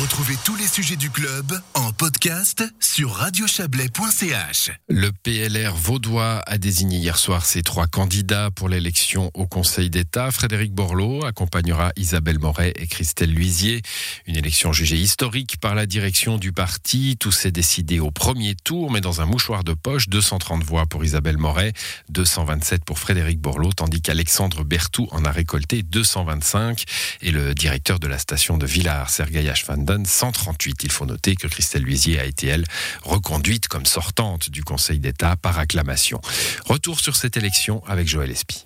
Retrouvez tous les sujets du club en podcast sur radiochablais.ch. Le PLR vaudois a désigné hier soir ses trois candidats pour l'élection au Conseil d'État. Frédéric Borloo accompagnera Isabelle Moret et Christelle Luisier. Une élection jugée historique par la direction du parti. Tout s'est décidé au premier tour, mais dans un mouchoir de poche. 230 voix pour Isabelle Moret, 227 pour Frédéric Borloo, tandis qu'Alexandre Berthou en a récolté 225. Et le directeur de la station de Villars, Sergei Ashvanden, 138. Il faut noter que Christelle Luisier a été, elle, reconduite comme sortante du Conseil d'État par acclamation. Retour sur cette élection avec Joël Espy.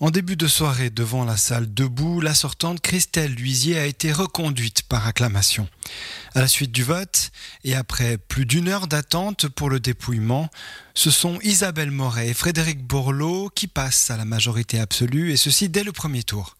En début de soirée, devant la salle debout, la sortante Christelle Luisier a été reconduite par acclamation. À la suite du vote, et après plus d'une heure d'attente pour le dépouillement, ce sont Isabelle Moret et Frédéric Borloo qui passent à la majorité absolue, et ceci dès le premier tour.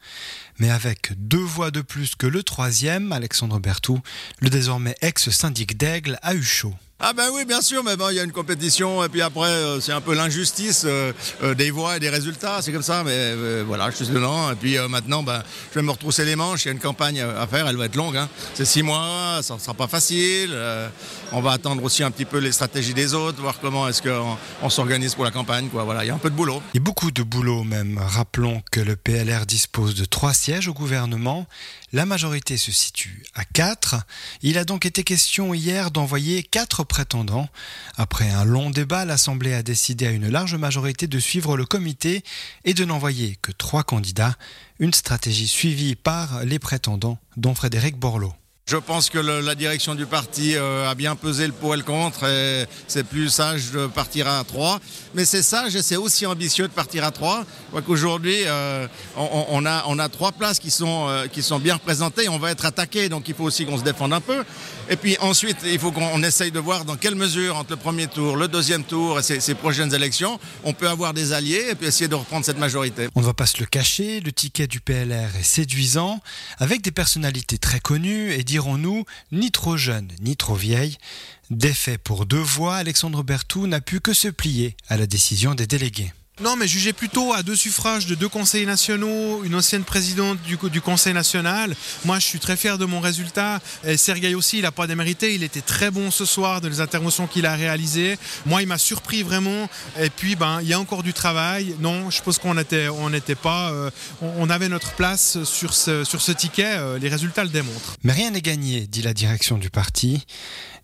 Mais avec deux voix de plus que le troisième, Alexandre Berthou, le désormais ex-syndic d'Aigle a eu chaud. Ah ben oui, bien sûr, mais bon, il y a une compétition et puis après, euh, c'est un peu l'injustice euh, euh, des voix et des résultats, c'est comme ça, mais voilà, je suis dedans. Et puis maintenant, ben, je vais me retrousser les manches, il y a une campagne à faire, elle va être longue. Hein. C'est six mois, ça ne sera pas facile. on va attendre aussi un petit peu les stratégies des autres, voir comment est-ce qu'on s'organise pour la campagne. Voilà, il y a un peu de boulot. Il y a beaucoup de boulot même. Rappelons que le PLR dispose de trois sièges au gouvernement. La majorité se situe à quatre. Il a donc été question hier d'envoyer quatre Après un long débat, l'Assemblée a décidé à une large majorité de suivre le comité et de n'envoyer que trois candidats, une stratégie suivie par les prétendants, dont Frédéric Borloo. Je pense que la direction du parti euh, a bien pesé le pour et le contre et c'est plus sage de partir à 3. Mais c'est sage et c'est aussi ambitieux de partir à 3. Je qu'aujourd'hui, euh, on, a, on trois places qui sont, euh, qui sont bien représentées. On va être attaqué, donc il faut aussi qu'on se défende un peu. Et puis ensuite, il faut qu'on essaye de voir dans quelle mesure, entre le premier tour, le deuxième tour et ces, ces prochaines élections, on peut avoir des alliés et puis essayer de reprendre cette majorité. On ne va pas se le cacher, le ticket du PLR est séduisant, avec des personnalités très connues et dirons-nous, ni trop jeune ni trop vieille. Défait pour deux voix, Alexandre Berthou n'a pu que se plier à la décision des délégués. Non, mais jugé plutôt à deux suffrages de deux conseillers nationaux, une ancienne présidente du, Conseil national. Moi, je suis très fier de mon résultat. Et Sergueï aussi, il n'a pas démérité. Il était très bon ce soir dans les interventions qu'il a réalisées. Moi, il m'a surpris vraiment. Et puis, ben, il y a encore du travail. Non, je pense qu'on n'était on n'était pas. Euh, on avait notre place sur ce, sur ce ticket. Euh, les résultats le démontrent. Mais rien n'est gagné, dit la direction du parti.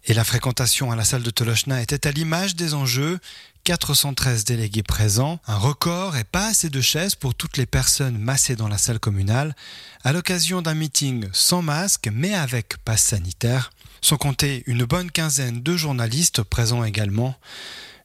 Et la fréquentation à la salle de Tolochna était à l'image des enjeux. 413 délégués présents, un record et pas assez de chaises pour toutes les personnes massées dans la salle communale, à l'occasion d'un meeting sans masque mais avec passe sanitaire, sans compter une bonne quinzaine de journalistes présents également.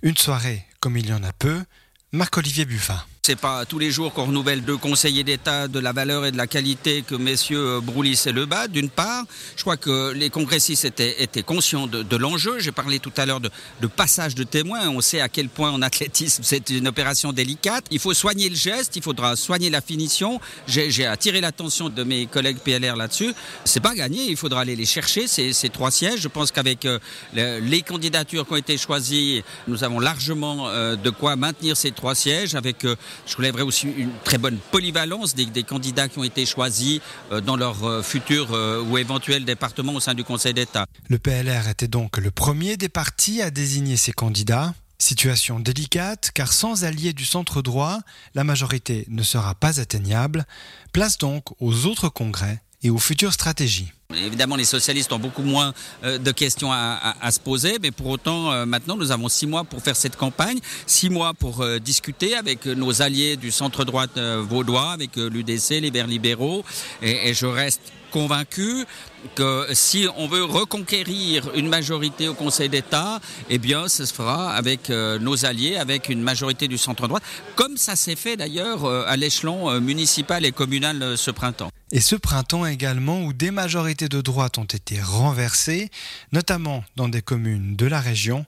Une soirée comme il y en a peu, Marc-Olivier Buffat. C'est pas tous les jours qu'on renouvelle deux conseillers d'État de la valeur et de la qualité que messieurs Broulis et Lebas, d'une part. Je crois que les congressistes étaient, étaient conscients de, l'enjeu. J'ai parlé tout à l'heure de, passage de témoins. On sait à quel point en athlétisme c'est une opération délicate. Il faut soigner le geste, il faudra soigner la finition. J'ai attiré l'attention de mes collègues PLR là-dessus. C'est pas gagné, il faudra aller les chercher, ces, trois sièges. Je pense qu'avec euh, les candidatures qui ont été choisies, nous avons largement euh, de quoi maintenir ces trois sièges avec euh, je relèverai aussi une très bonne polyvalence des, des candidats qui ont été choisis euh, dans leur euh, futur euh, ou éventuel département au sein du Conseil d'État. Le PLR était donc le premier des partis à désigner ses candidats. Situation délicate car sans alliés du centre droit, la majorité ne sera pas atteignable. Place donc aux autres congrès et aux futures stratégies. Évidemment, les socialistes ont beaucoup moins euh, de questions à, se poser, mais pour autant, euh, maintenant, nous avons six mois pour faire cette campagne, six mois pour euh, discuter avec nos alliés du centre-droite vaudois, avec l'UDC, les Verts libéraux, et, je reste convaincu que si on veut reconquérir une majorité au Conseil d'État, eh bien, ce se fera avec nos alliés, avec une majorité du centre-droit, comme ça s'est fait d'ailleurs à l'échelon municipal et communal ce printemps. Et ce printemps également où des majorités de droite ont été renversées, notamment dans des communes de la région.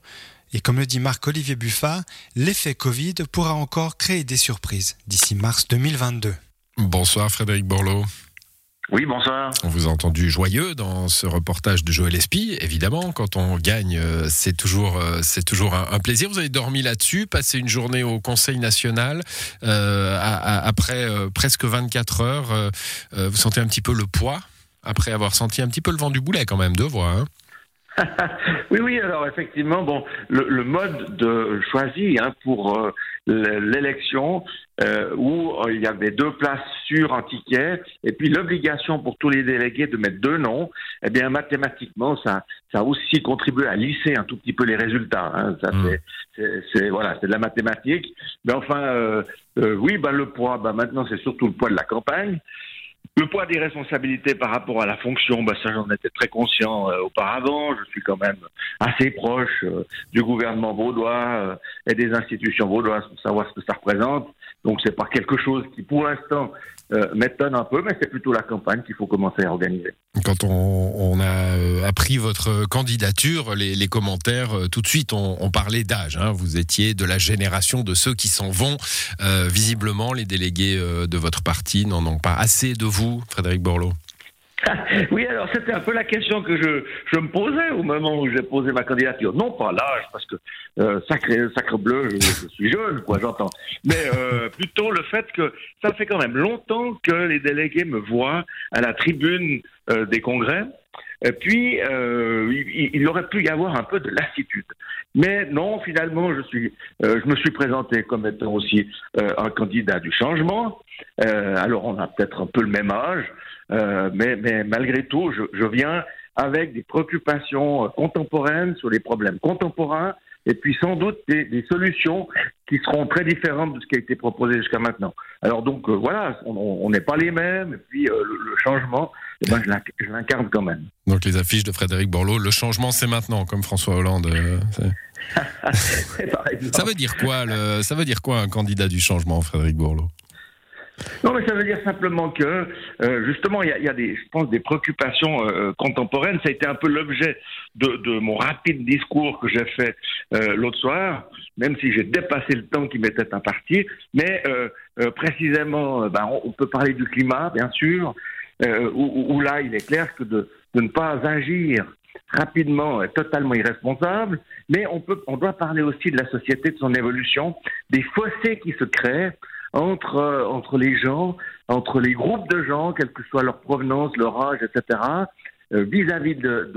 Et comme le dit Marc-Olivier Buffat, l'effet Covid pourra encore créer des surprises d'ici mars 2022. Bonsoir Frédéric Borloo. Oui, bonsoir. On vous a entendu joyeux dans ce reportage de Joël Espy. Évidemment, quand on gagne, euh, c'est toujours, euh, c'est toujours un, plaisir. Vous avez dormi là-dessus, passé une journée au Conseil national. Euh, après euh, presque 24 heures, vous sentez un petit peu le poids après avoir senti un petit peu le vent du boulet quand même, deux voix. Hein oui, oui, alors effectivement, bon, le, mode de choisi hein, pour euh, l'élection euh, où euh, il y avait deux places sur un ticket et puis l'obligation pour tous les délégués de mettre deux noms, eh bien mathématiquement, ça, ça a aussi contribué à lisser un tout petit peu les résultats. Hein. Ça mmh. c'est, voilà, c'est de la mathématique. Mais enfin, oui, bah, le poids, bah, maintenant c'est surtout le poids de la campagne. Le poids des responsabilités par rapport à la fonction, bah ça j'en étais très conscient euh, auparavant. Je suis quand même assez proche euh, du gouvernement vaudois euh, et des institutions vaudoises pour savoir ce que ça représente. Donc c'est pas quelque chose qui pour l'instant m'étonne un peu, mais c'est plutôt la campagne qu'il faut commencer à organiser. Quand on, a appris votre candidature, les, commentaires tout de suite ont, parlé d'âge. Hein. Vous étiez de la génération de ceux qui s'en vont. visiblement, les délégués de votre parti n'en ont pas assez de vous Frédéric Borloo oui, alors c'était un peu la question que je, je me posais au moment où j'ai posé ma candidature. Non pas l'âge, parce que euh, sacré, sacre bleu, je, suis jeune, quoi, j'entends. Mais euh, plutôt le fait que ça fait quand même longtemps que les délégués me voient à la tribune euh, des congrès. Et puis, euh, il, il, aurait pu y avoir un peu de lassitude. Mais non, finalement, je, suis, je me suis présenté comme étant aussi un candidat du changement. alors, on a peut-être un peu le même âge, mais, mais, malgré tout, je, je, viens avec des préoccupations contemporaines sur les problèmes contemporains et puis sans doute des, des, solutions qui seront très différentes de ce qui a été proposé jusqu'à maintenant. Alors donc voilà, on n'est pas les mêmes, et puis le, changement, eh ben, je l'incarne quand même. Donc les affiches de Frédéric Borloo, le changement c'est maintenant, comme François Hollande. Euh, ça veut dire quoi le, Ça veut dire quoi un candidat du changement, Frédéric Borloo? Non, mais ça veut dire simplement que, euh, justement, il y a, des, je pense, des préoccupations euh, contemporaines. Ça a été un peu l'objet de, mon rapide discours que j'ai fait l'autre soir, même si j'ai dépassé le temps qui m'était imparti. Mais précisément, ben, on, peut parler du climat, bien sûr, euh, où, là, il est clair que de, de ne pas agir rapidement est totalement irresponsable, mais on, peut, on doit parler aussi de la société, de son évolution, des fossés qui se créent entre, euh, entre les gens, entre les groupes de gens, quelle que soit leur provenance, leur âge, etc., euh, vis-à-vis de,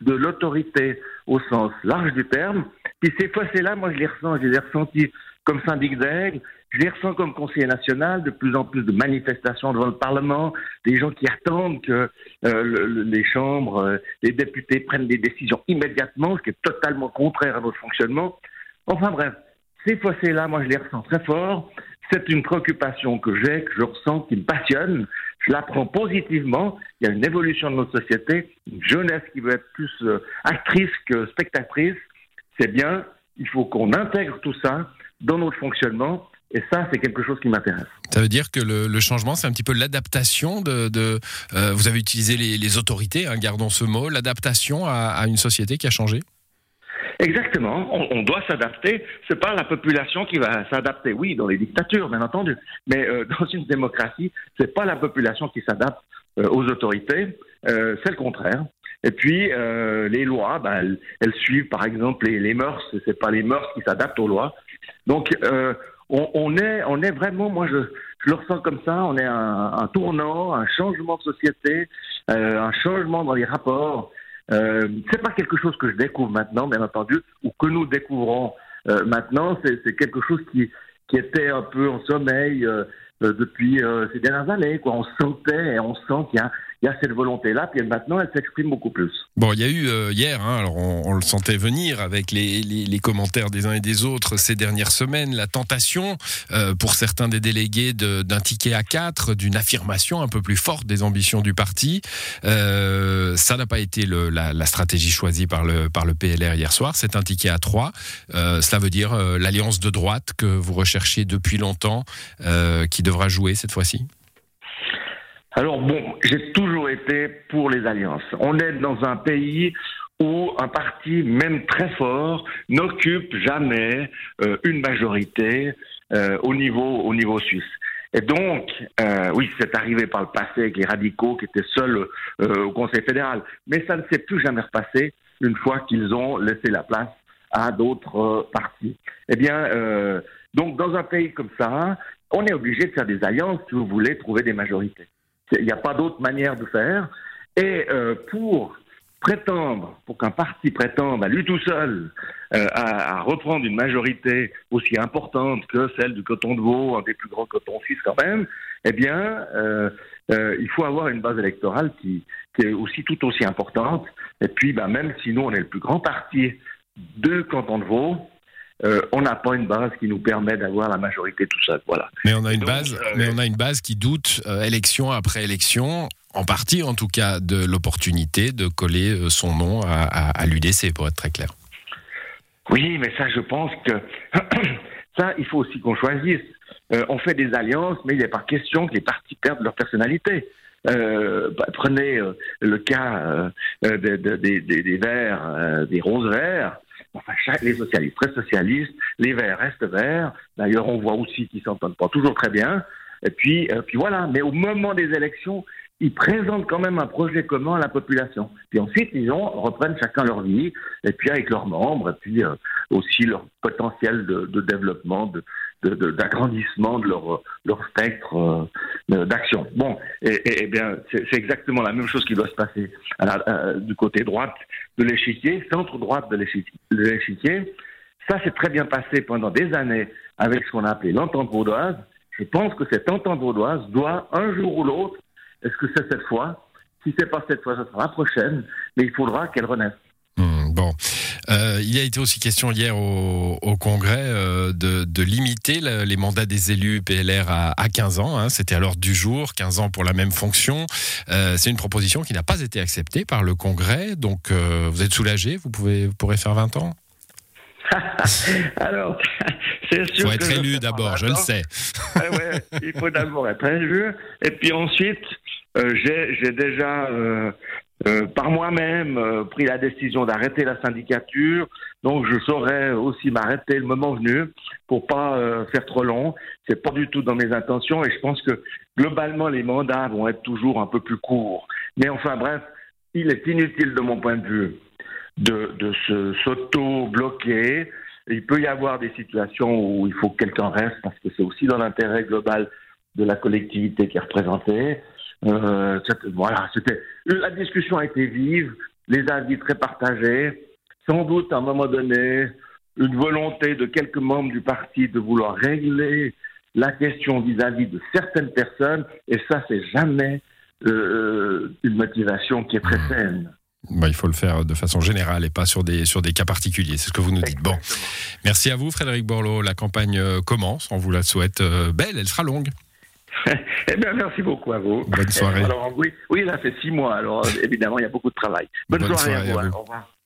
de, l'autorité au sens large du terme. Puis ces fossés-là, moi, je les ressens, je les ai ressentis comme syndic d'aigle, je les ressens comme conseiller national, de plus en plus de manifestations devant le Parlement, des gens qui attendent que euh, les chambres, les députés prennent des décisions immédiatement, ce qui est totalement contraire à notre fonctionnement. Enfin bref, ces fossés-là, moi je les ressens très fort. C'est une préoccupation que j'ai, que je ressens, qui me passionne. Je la prends positivement. Il y a une évolution de notre société, une jeunesse qui veut être plus euh, actrice que spectatrice. C'est bien. Il faut qu'on intègre tout ça dans notre fonctionnement et ça, c'est quelque chose qui m'intéresse. Ça veut dire que le, changement, c'est un petit peu l'adaptation de. Euh, vous avez utilisé les, autorités, hein, gardons ce mot, l'adaptation à, une société qui a changé? Exactement. On, doit s'adapter. C'est pas la population qui va s'adapter. Oui, dans les dictatures, bien entendu. Mais euh, dans une démocratie, c'est pas la population qui s'adapte euh, aux autorités. c'est le contraire. Et puis les lois, ben, elles, suivent par exemple les, les mœurs. C'est pas les mœurs qui s'adaptent aux lois. Donc on, est, on est vraiment, moi je, je le ressens comme ça, on est un, un tournant, un changement de société, euh, un changement dans les rapports. Euh, c'est pas quelque chose que je découvre maintenant, bien entendu, ou que nous découvrons euh, maintenant. C'est quelque chose qui, qui était un peu en sommeil euh, euh, depuis ces dernières années. Quoi. On sentait et on sent qu'il y a il y a cette volonté-là, puis maintenant, elle s'exprime beaucoup plus. Bon, il y a eu euh, hier, hein, alors on, le sentait venir avec les, commentaires des uns et des autres ces dernières semaines, la tentation euh, pour certains des délégués d'un ticket à 4, d'une affirmation un peu plus forte des ambitions du parti. Euh, ça n'a pas été la, stratégie choisie par le, par le PLR hier soir, c'est un ticket à 3. Euh, cela veut dire l'alliance de droite que vous recherchez depuis longtemps, qui devra jouer cette fois-ci alors bon, j'ai toujours été pour les alliances. On est dans un pays où un parti, même très fort, n'occupe jamais euh, une majorité euh, au, niveau, au niveau suisse. Et donc, euh, oui, c'est arrivé par le passé avec les radicaux qui étaient seuls au Conseil fédéral, mais ça ne s'est plus jamais repassé une fois qu'ils ont laissé la place à d'autres partis. Eh bien, donc dans un pays comme ça, on est obligé de faire des alliances si vous voulez trouver des majorités. Il n'y a pas d'autre manière de faire. Et euh, pour prétendre, pour qu'un parti prétende à lui tout seul euh, à, à, reprendre une majorité aussi importante que celle du coton de veau, un des plus grands cotons suisses quand même, eh bien, euh, euh, il faut avoir une base électorale qui, qui, est aussi tout aussi importante. Et puis, bah, même si nous, on est le plus grand parti de canton de Vaud, euh, on n'a pas une base qui nous permet d'avoir la majorité tout seul. Voilà. Mais on a une Donc, base, euh, mais on a une base qui doute euh, élection après élection, en partie en tout cas, de l'opportunité de coller son nom à, à, à l'UDC, pour être très clair. Oui, mais ça, je pense que ça, il faut aussi qu'on choisisse. On fait des alliances, mais il n'est pas question que les partis perdent leur personnalité. Euh, bah, prenez euh, le cas des verts, des roses verts. Enfin, chaque, les socialistes restent socialistes, les verts restent verts. D'ailleurs, on voit aussi qu'ils s'entendent pas toujours très bien. Et puis, puis voilà. Mais au moment des élections, ils présentent quand même un projet commun à la population. Puis ensuite, ils ont, reprennent chacun leur vie, et puis avec leurs membres, et puis euh, aussi leur potentiel de, de développement, de, d'agrandissement de, leur, spectre euh, d'action. Bon, et, bien, c'est exactement la même chose qui doit se passer à, du côté droite de l'échiquier, centre droite de l'échiquier. Ça s'est très bien passé pendant des années avec ce qu'on a appelé l'entente vaudoise. Je pense que cette entente vaudoise doit, un jour ou l'autre, est-ce que c'est cette fois? Si c'est pas cette fois, ce sera la prochaine, mais il faudra qu'elle renaisse. Bon, euh, il a été aussi question hier au, au Congrès euh, de, de, limiter le, les mandats des élus PLR à, à 15 ans. Hein, C'était à l'ordre du jour, 15 ans pour la même fonction. Euh, C'est une proposition qui n'a pas été acceptée par le Congrès. Donc, euh, vous êtes soulagé? Vous pouvez, vous pourrez faire 20 ans? Alors, c'est sûr. Il faut être élu d'abord, je le sais. ouais, ouais, il faut d'abord être élu. Et puis ensuite, euh, j'ai déjà, euh, euh, par moi-même, euh, pris la décision d'arrêter la syndicature. Donc, je saurais aussi m'arrêter le moment venu pour pas euh, faire trop long. C'est pas du tout dans mes intentions. Et je pense que globalement, les mandats vont être toujours un peu plus courts. Mais enfin, bref, il est inutile de mon point de vue de, de se s'auto-bloquer. Il peut y avoir des situations où il faut que quelqu'un reste parce que c'est aussi dans l'intérêt global de la collectivité qui est représentée. Euh, voilà, c'était la discussion a été vive, les avis très partagés. Sans doute, à un moment donné, une volonté de quelques membres du parti de vouloir régler la question vis-à-vis -vis de certaines personnes, et ça, c'est jamais euh, une motivation qui est très saine. Bah, il faut le faire de façon générale et pas sur des, sur des cas particuliers. C'est ce que vous nous dites. Bon. Merci à vous, Frédéric Borloo. La campagne euh, commence. On vous la souhaite belle. Elle sera longue. eh bien, merci beaucoup à vous. Bonne soirée. Alors, oui, oui, là, c'est six mois. Alors, évidemment, il y a beaucoup de travail. Bonne, Bonne soirée, soirée, à vous. À vous. Au revoir.